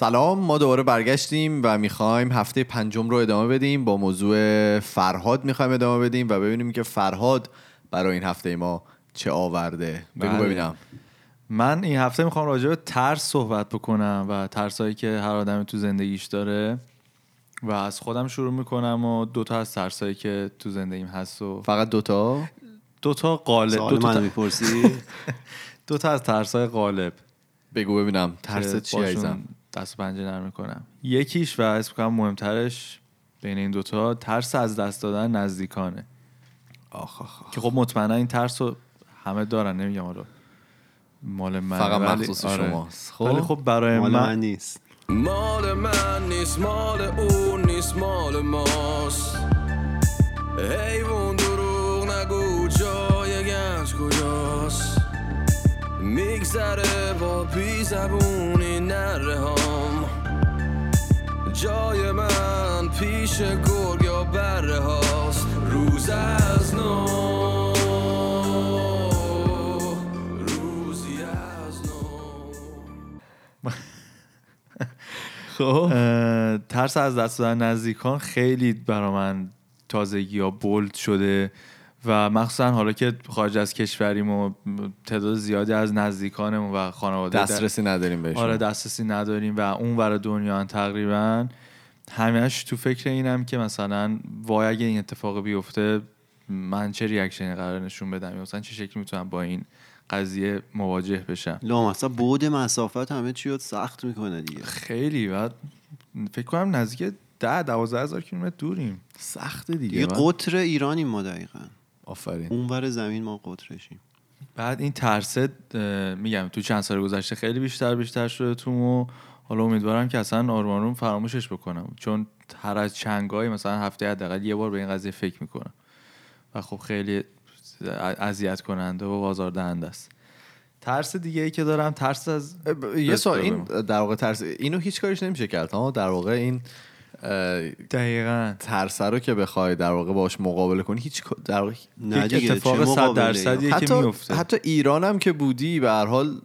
سلام ما دوباره برگشتیم و می‌خوایم هفته پنجم رو ادامه بدیم. با موضوع فرهاد می‌خوایم ادامه بدیم و ببینیم که فرهاد برای این هفته ما چه آورده. بگو بله. ببینم. من این هفته می‌خوام راجع به ترس صحبت بکنم و ترسایی که هر آدمی تو زندگیش داره و از خودم شروع می‌کنم و دوتا از ترسایی که تو زندگیم هست و فقط دوتا دوتا قالب منو تا... می‌پرسی؟ دوتا از ترسای قالب بگو ببینم ترست که چی دست پنجه نرم می‌کنم. یکیش و اسم کنم مهمترش بین این دوتا ترس از دست دادن نزدیکانه. آخ آخ آخ. که خب مطمئنا این ترس رو همه دارن نمیگم حالا مال من فقط ولی- مخصوص آره. شماست. ولی خب خب برای مال من, من نیست. مال من نیست مال اون نیست مال ماست. حیوان دروغ نگو جای گنج کجاست؟ میگذره با بی زبونی نره هم جای من پیش گرگ یا بره هاست. روز از نو. روزی از نو. خب. ترس از دست دادن نزدیکان خیلی برا من تازگی ها بولد شده. و مخصوصا حالا که خارج از کشوریم و تعداد زیادی از نزدیکانمون و خانواده در- دسترسی نداریم بهشون. آره دسترسی نداریم و اون ور دنیا تقریبا همش تو فکر اینم که مثلا وای اگه این اتفاق بیفته من چه ریاکشنی قرار نشون بدم؟ یا مثلا چه شکلی می‌تونم با این قضیه مواجه بشم؟ لامصب بود مسافت همه چی رو سخت می‌کنه دیگه. خیلی بعد فکر کنم نزدیک ده دوازده هزار کیلومتر دوریم. سخته دیگه. دیگه من- قطر ایرانیم ما دقیقا. آفرین. اونور زمین ما قطرشیم بعد این ترسه میگم تو چند سال گذشته خیلی بیشتر بیشتر شده تو و حالا امیدوارم که اصلا آروم آروم فراموشش بکنم. چون هر از چنگایی مثلا هفته حداقل یه بار به این قضیه فکر می‌کنم. و خب خیلی اذیت کننده و آزاردهنده است. ترس دیگه ای که دارم ترس از یه سوال این. در واقع ترس اینو هیچ کارش نمیشه کرد ها؟ در واقع این دقیقا ترس رو که بخوای در واقع باش مقابله کنی هیچ در واقع نه اتفاق چه صد مقابله‌ای؟ درصدیه که میفته حتی ایران هم که بودی به هر حال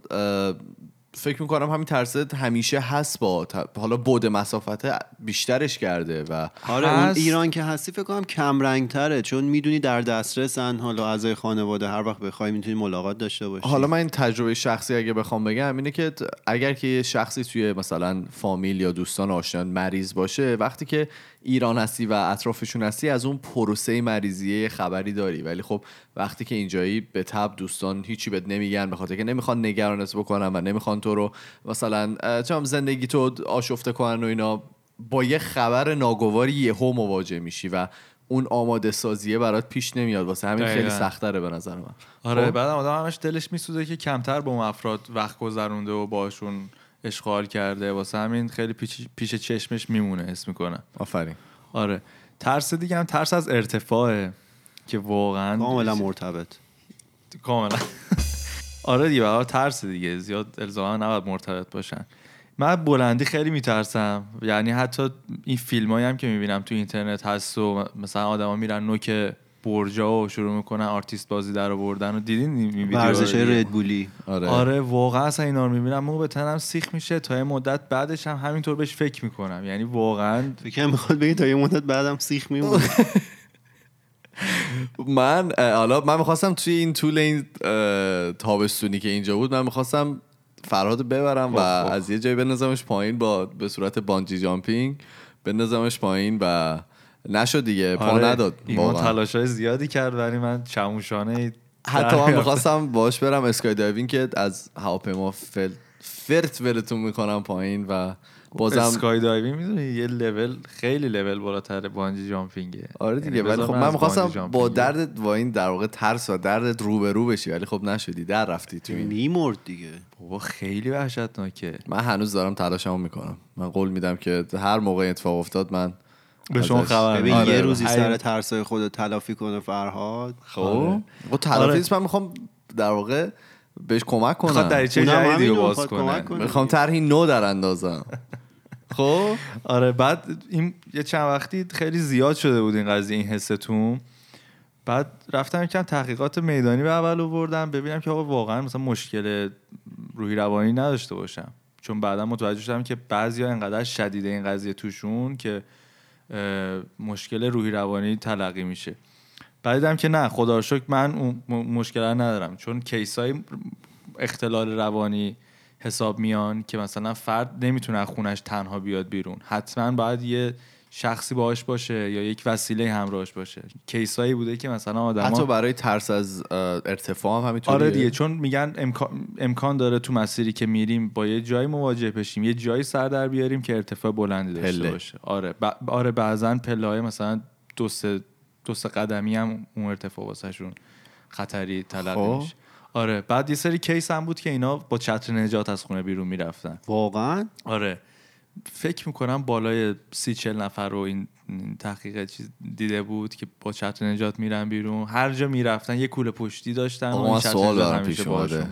فکر می‌کنم همین ترس همیشه هست با حالا بود مسافت بیشترش کرده و آره اون هست. ایران که هستی فکر کنم کم رنگ تره چون می‌دونی در دسترسن. حالا اعضای خانواده هر وقت بخوای می‌تونی ملاقات داشته باشی. حالا من این تجربه شخصی اگه بخوام بگم اینه که اگر که یه شخصی توی مثلا فامیل یا دوستان آشنایان مریض باشه وقتی که ایران هستی و اطرافشون هستی از اون پروسه مریضیه یه خبری داری. ولی خب وقتی که اینجایی به تب دوستان هیچی بهت نمیگن به خاطر که نمی‌خوان نگرانت بکنن و نمی‌خوان تو رو. مثلا می‌دونم زندگی تو آشفته کنن و اینا با یه خبر ناگواری یهو مواجه میشی و اون آماده سازیه برات پیش نمیاد. واسه همین خیلی. سختره به نظر من. آره خب؟ بعد آدم همش دلش میسوزه که کمتر با اون افراد وقت گذرونده و باشون اشغال کرده. واسه همین خیلی پیش, پیش چشمش میمونه حس می‌کنم آفرین. آره. ترس دیگه هم ترس از ارتفاعه که واقعا کاملا مرتبط. کاملا. آره دیگه برای ترس دیگه. زیاد الزاما نباید مرتبط باشن. من بلندی خیلی میترسم. یعنی حتی این فیلم هم که می‌بینم تو اینترنت هست و مثلا آدما میرن نوک برجا و شروع می‌کنن آرتیست بازی در آوردن و دیدین این ویدیو ورزش دیگه؟ Red Bull ی آره, آره واقعا اصلا اینا رو می‌بینم. مو به تنم سیخ میشه تا یه مدت بعدش هم همینطور بهش فکر می‌کنم. یعنی واقعا فکر می‌خواد بگی تا یه مدت بعدم سیخ میمونه. من حالا من می‌خواستم توی این طول این تابستونی که اینجا بود من می‌خواستم فرهاد ببرم و خب، خب. از یه جایی بندازمش پایین با به صورت bungee jumping بندازمش پایین و نشد دیگه پا آره، نداد ایمان تلاش های زیادی کرد ولی من چموشانه حتی من می‌خواستم باش برم skydiving که از هواپیما فل... فرت ولتون می‌کنم پایین و بازم skydiving می‌دونی؟ یه لول خیلی لول بالاتر bungee jumping ه. آره یعنی دیگه ولی بذار خب من می‌خواستم با درد با این در واقع ترس و دردت روبرو بشی ولی خب نشدی در رفتی تو این. میمرد دیگه. بابا خیلی وحشتناکه. من هنوز دارم تلاشمو می‌کنم. من قول میدم که هر موقع اتفاق افتاد من به شما خبر ببین آره، یه روزی آره. سر ترسای خودت تلافی کنه فرهاد. خب. آره. خب تلافی آره. نیست من می‌خوام در واقع بهش کمک کنم. دریچه اونم جدیدی رو باز کنه. می‌خوام طرحی نو در اندازم. خب؟ آره بعد این یه چند وقتی خیلی زیاد شده بود این قضیه این حستون. بعد رفتم یکم تحقیقات میدانی به اول آوردم ببینم که آقا واقعا مثلا مشکل روحی روانی نداشته باشم. چون بعدا متوجه شدم که بعضیا انقدر شدیده این قضیه توشون که مشکل روحی روانی تلقی میشه. بعد دیدم که نه خدا شکر من اون مشکل ندارم. چون کیس های اختلال روانی حساب میان که مثلا فرد نمی‌تونه از خونش تنها بیاد بیرون. حتما باید یه شخصی باهاش باشه یا یک وسیله همراهش باشه. کیسایی بوده که مثلا آدم حتی برای ترس از ارتفاع هم همینطوریه. آره دیگه چون میگن امکان, امکان داره تو مسیری که میریم با یه جایی مواجه بشیم یه جایی سر در بیاریم که ارتفاع بلندی داشته پله. باشه. آره ب... آره بعضا پله های مثلا دو سه دو سه قدمی هم اون ارتفاع واسهشون خطری تلقی خب. میشه آره بعد یه سری کیس هم بود که اینا با چتر نجات از خونه بیرون می‌رفتن. واقعا؟ آره. فکر می‌کنم بالای سی چل نفر رو این این تحقیق چیز دیده بود که با چتر نجات میرن بیرون. هر جا می‌رفتن یه کوله پشتی داشتن و این سوال نجات برام پیش اومده.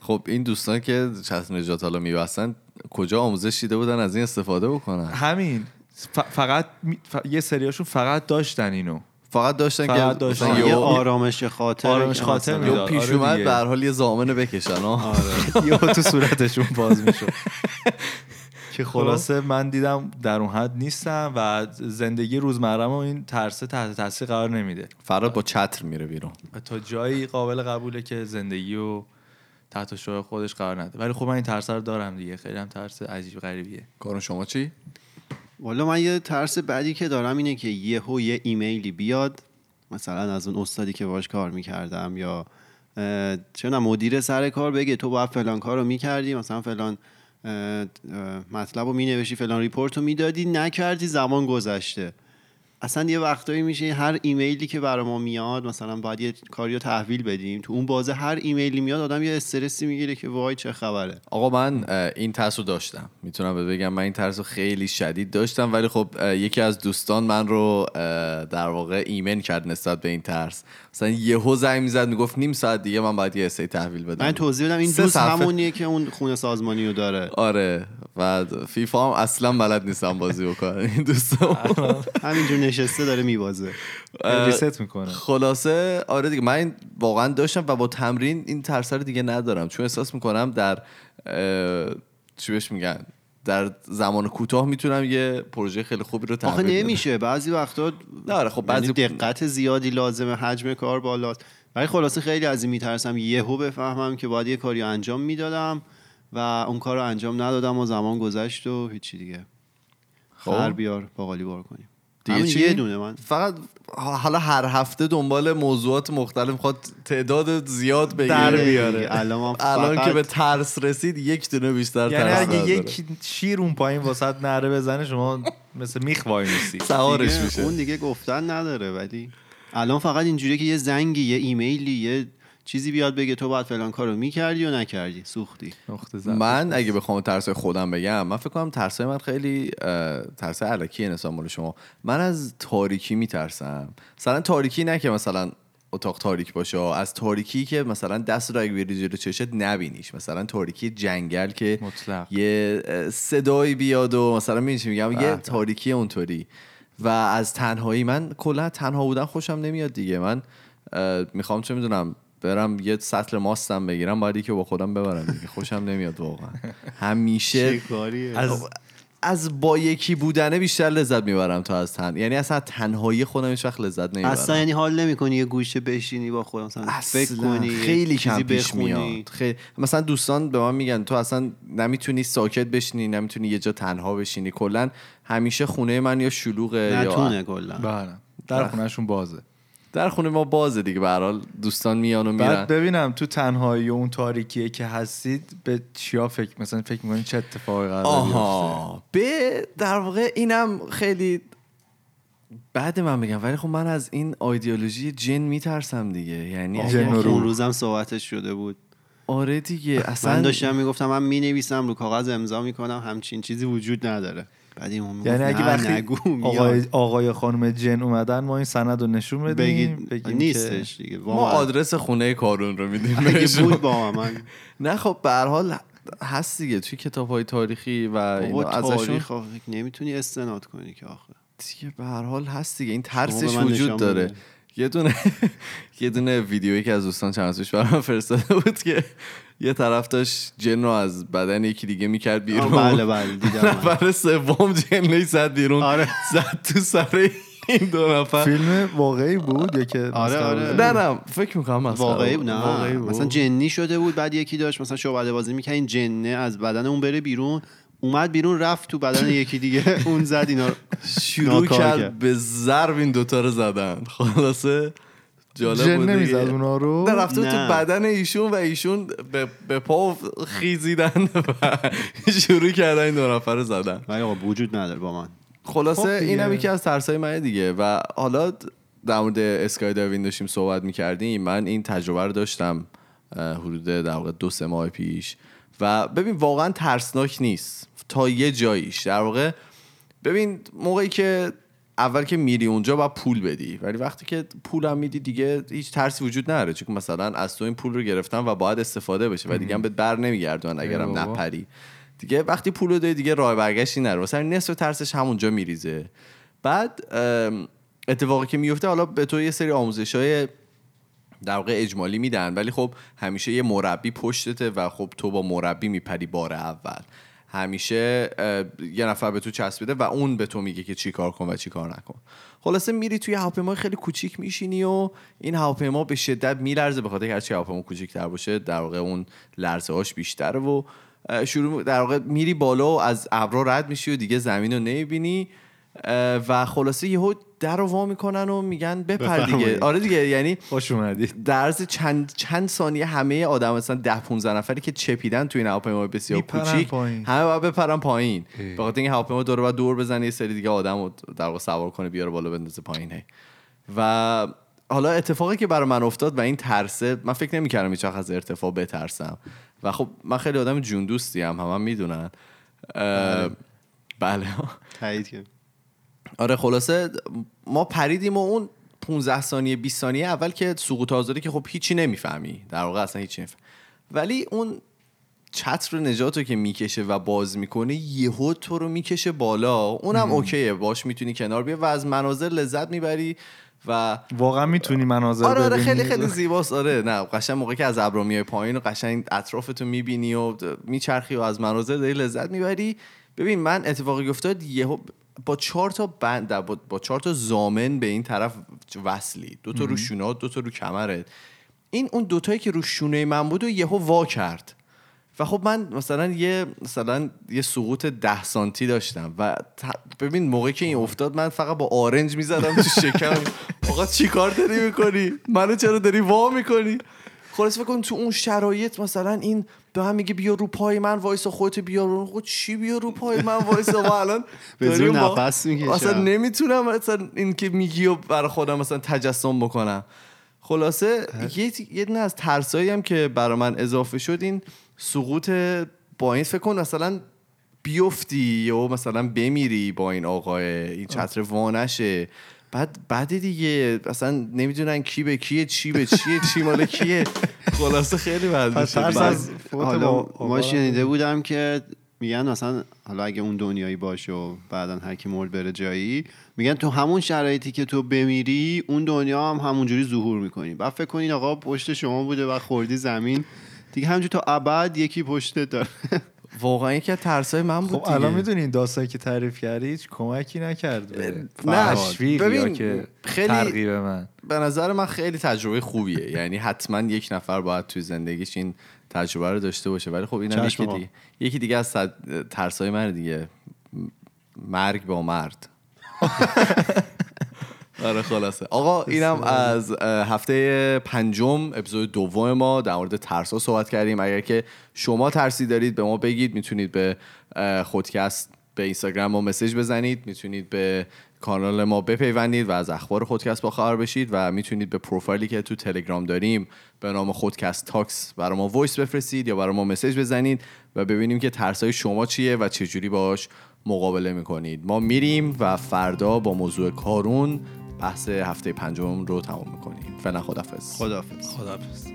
خب این دوستان که چتر نجات حالا میبستن کجا آموزش دیده بودن از این استفاده بکنن؟ همین. ف- فقط ف- یه سریاشون فقط داشتن اینو. فقط داشتن فقط که داشتن. یه آرامش خاطر آرامش خاطر. یهو پیش آره اومد. به هر حال یه زامن بکشن یهو تو صورتشون باز می‌شد. که خلاصه من دیدم در اون حد نیستم و زندگی روزمرم و این ترسه تحت تاثیر قرار نمیده. فراد با چتر میره بیرون. و تا جایی قابل قبوله که زندگی و تحت شعار خودش قرار نده. ولی خب من این ترس رو دارم دیگه. خیلی هم ترس عجیب غریبیه. کارون شما چی؟ والا من یه ترس بعدی که دارم اینه که یهو یه ایمیلی بیاد مثلا از اون استادی که باش کار می‌کردم یا می‌دونم مدیر سر کار بگه تو باید فلان کار رو می‌کردی مثلا فلان مطلب رو می‌نوشتی فلان report رو می‌دادی نکردی زمان گذشته. اصلا یه وقتایی میشه هر ایمیلی که برای ما میاد مثلا باید یه کاری رو تحویل بدیم. تو اون بازه هر ایمیلی میاد آدم یه استرسی می‌گیره که وای چه خبره. آقا من این ترس رو داشتم. می‌تونم بگم من این ترس رو خیلی شدید داشتم ولی خب یکی از دوستان من رو در واقع ایمن کرد نسبت به این ترس. مثلا یهو زنگ می‌زد می‌گفت نیم ساعت دیگه من باید یه اسه تحویل بدم. من توضیح بدم این دوست. همونیه که اون خونه سازمانی رو داره. آره و فیفا هم اصلا بلد نیستم بازی بکنم. این دوستم همینجور نشسته داره میبازه. ریست می‌کنه. خلاصه آره دیگه من واقعا داشتم و با تمرین این ترس رو دیگه ندارم. چون احساس می‌کنم در چی بهش میگن؟ در زمان کوتاه می‌تونم یه پروژه خیلی خوبی رو آخه تحویل بدم. نمیشه. بعضی وقتا نه آره خب بعضی بعضی دقت زیادی لازمه حجم کار بالاست. ولی خلاصه خیلی از این میترسم یهو بفهمم که باید یه کاری انجام می‌دادم و اون کار رو انجام ندادم و زمان گذشت و هیچی دیگه. خب. خر بیار باقالی بار کنیم. دیگه چی؟ یه دونه من. فقط حالا هر هفته دنبال موضوعات مختلف می‌خواد تعداد زیاد در بگیره بیاره. الان فقط- که به ترس رسید یک دونه بیشتر یعنی ترس اگه. یک شیر اون پایین واسط نره بزنه شما مثل میخ وای میسی سوارش دیگه میشه. اون دیگه گفتن نداره ولی الان فقط اینجوریه که یه زنگی یه ایمیلی یه چیزی بیاد بگه تو باید فلان کارو می‌کردی و نکردی. سوختی. من اگه بخوام ترس خودم بگم من فکر کنم ترس من خیلی ترس علکی نسبت مال شما. من از تاریکی میترسم. مثلا تاریکی نه که مثلا اتاق تاریک باشه از تاریکی که مثلا دست رو اگه بریزی رو چشت نبینیش. مثلا تاریکی جنگل که مطلق. یه صدایی بیاد و مثلا می‌دونی چی میگم؟ یه. تاریکی اونطوری. و از تنهایی من کلا تنها بودن خوشم نمیاد دیگه. من می‌خوام چه می‌دونم برم یه سطل ماستم بگیرم باید که با خودم ببرم دیگه. خوشم نمیاد واقعا. همیشه از از با یکی بودنه بیشتر لذت می‌برم تا از تن. یعنی اصلا از تنهایی خودم هیچ وقت لذت نمی‌برم. اصلا یعنی حال نمی‌کنی یه گوشه بشینی با خودم مثلا فکر اصلا کنی خیلی کم پیش. میاد. خیلی مثلا دوستان به من میگن تو اصلا نمی‌تونی ساکت بشینی نمی‌تونی یه جا تنها بشینی. کلا همیشه خونه من یا شلوغه یا نتونه کلا. بله. در خونهشون بازه. در خونه ما بازه دیگه به هر حال. دوستان میان و میرن. بعد ببینم تو تنهایی و اون تاریکیه که هستید به چیا فکر مثلا فکر می‌کنین چه اتفاقی قرار آها. به در واقع اینم خیلی بعد من بگم ولی خب من از این آیدیولوژی جن میترسم دیگه. یعنی روح. اون روزم صحبتش شده بود. آره دیگه اصلا من داشتم می‌گفتم من می‌نویسم رو کاغذ امضا می‌کنم همچین چیزی وجود نداره. بعد اون یعنی اگه وقتی. آقای, آقای خانم جن اومدن ما این سند رو نشون بدیم بگید بگیم نیستش دیگه ما من. آدرس خونه کارون رو میدیم اگه. بود با من نه خب به هر حال هست دیگه توی کتاب های تاریخی و ازشون نمی‌تونی استناد کنی که آخه دیگه به هر حال هست دیگه این ترسش وجود داره. یه دونه یه دونه ویدیویی که از دوستان چند پیش برام فرستاده بود که یه طرف داشت جن رو از بدن یکی دیگه می‌کرد بیرون بله بله دیدم من. نفر سوم جنش زد بیرون آره. زد تو سر این دو نفر فیلم واقعی بود یا که آره، آره. نه نه فکر می‌کنم مسخره واقعی بود. نه واقعی بود. مثلا جنی شده بود بعد یکی داشت مثلا شعبده بازی می‌کنه این جنه از بدن اون بره بیرون اومد بیرون رفت تو بدن یکی دیگه اون زد اینا رو. شروع کرد. به ضرب این دوتا رو زدن خلاصه جالب جن بود نمی‌زد. اونا رو نه رفته تو. بدن ایشون و ایشون به, به پا خیزیدن و شروع کردن این دو نفر رو زدن ولی آقا وجود نداره با من خلاصه خب دیگه. این هم یکی از ترسای منه دیگه و حالا در مورد اسکای دایوین داشتیم صحبت می‌کردیم من این تجربه رو داشتم حدود در واقع دو سه ماه پیش و ببین واقعا ترسناک نیست تا یه جاییش. در واقع ببین موقعی که اول که میری اونجا باید پول بدی. ولی وقتی که پولم میدی دیگه هیچ ترسی وجود نداره. چون مثلا از تو این پول رو گرفتن و باید استفاده بشه و دیگه هم بهت بر نمیگردن اگرم. نپری. دیگه وقتی پول رو دادی دیگه راه برگشتی نره. همین نصف ترسش همونجا میریزه. بعد اتفاقی که میفته حالا به تو یه سری آموزش های در واقع اجمالی میدن. ولی خب همیشه یه مربی پشتته و خب تو با مربی میپری بار اول. همیشه یه نفر به تو چسبیده و اون به تو میگه که چی کار کن و چی کار نکن. خلاصه میری توی هواپیمای خیلی کوچیک میشینی و این هواپیما به شدت میلرزه به خاطر هرچی هواپیما کوچیک‌تر باشه در واقع اون لرزه هاش بیشتره و شروع در واقع میری بالا و از ابرا رد میشی و دیگه زمین رو نمی‌بینی. و خلاصه یهو در رو وا می‌کنن و میگن بپر دیگه. آره دیگه یعنی خوش اومدید. در چند چند ثانیه همه آدم مثلا 10 15 نفری که چپیدن توی این هواپیما بسیار کوچیک. پایین. همه باید بپرن پایین. به خاطر اینکه هواپیما دور و دور بزنه یه سری دیگه آدم رو در واقع سوار کنه بیاره بالا بندازه پایین. هی. و حالا اتفاقی که برای من افتاد و این ترسه من فکر نمی‌کردم هیچ از ارتفاع بترسم. و خب من خیلی آدم جون دوستی هم هم می‌دونن. بله. تایید کرد. آره خلاصه ما پریدیم و اون 15 ثانیه 20 ثانیه اول که سقوط آزاری که خب هیچی نمی‌فهمی. در واقع اصلا هیچی نمی‌فهمی. ولی اون چتر نجات رو که می‌کشه و باز می‌کنه یهو تو رو می‌کشه بالا. اونم اوکیه باش می‌تونی کنار بیا و از مناظر لذت می‌بری و واقعا می‌تونی مناظر آره آره؟ خیلی خیلی زیباست. آره نه قشنگ موقعی که از ابرا میای پایین و قشنگ اطرافتو می‌بینی و میچرخی و از مناظر داری لذت می‌بری. ببین من اتفاقی افتاد یهو با چهار تا بند با, با چهار تا زامن به این طرف وصلی. دو تا رو شونات دو تا رو کمرت این اون دوتایی که رو شونه من بود و یهو وا کرد. و خب من مثلا یه مثلا یه سقوط ده سانتی داشتم. و ببین موقعی که این افتاد من فقط با آرنج می‌زدم تو شکم. آقا چی کار داری می‌کنی؟ منو چرا داری وا می‌کنی؟ خلاص فکر کن تو اون شرایط مثلا این به من میگه بیا رو پای من وایسا خودت بیا رو. خود چی بیا رو پای من وایسا؟ و الان به زور نفس می‌کشم. اصلا نمی‌تونم مثلا این که میگی و برای خودم مثلا تجسم بکنم. خلاصه یه یه دونه از ترسایی هم که برای من اضافه شد این سقوط با این فکر کن مثلا بیفتی یا مثلا بمیری با این آقای این چتر وانشه. بعد بعد دیگه اصلا نمی‌دونن کی به کیه چی به چیه چی مال کیه. خلاصه خیلی بد از فوت حالا ما شنیده بودم که میگن مثلا حالا اگه اون دنیایی باشه و بعدا هر کی مرد بره جایی میگن تو همون شرایطی که تو بمیری اون دنیا هم همونجوری ظهور می‌کنی. بعد فکر کنین آقا پشت شما بوده و خوردی زمین. دیگه همونجوری تا ابد یکی پشتت داره. واقعا یکی از ترسای من بود خب الان. می‌دونین داستانی که تعریف کردی هیچ کمکی نکرد به نه، ببین، که خیلی- ترغیب من. به نظر من خیلی تجربه خوبیه. یعنی حتما یک نفر باید توی زندگیش این تجربه رو داشته باشه. ولی خب این چشم یکی. دیگه یکی دیگه از ترسای من دیگه. مرگ با مرد. آره خلاصه. آقا اینم از هفته پنجم اپیزود دوم ما در مورد ترسا صحبت کردیم. اگر که شما ترسی دارید به ما بگید. می‌تونید به خودکست به اینستاگرام ما message بزنید. می‌تونید به کانال ما بپیوندید و از اخبار خودکست با خبر بشید و می‌تونید به پروفایلی که تو تلگرام داریم به نام خودکست Talks برای ما voice بفرستید یا برای ما message بزنید و ببینیم که ترسای شما چیه و چجوری باش مقابله می‌کنید. ما میریم و فردا با موضوع کارون بحث هفته پنجم رو تمام می‌کنیم. فعلا خدافظ خداحافظ. خدافظ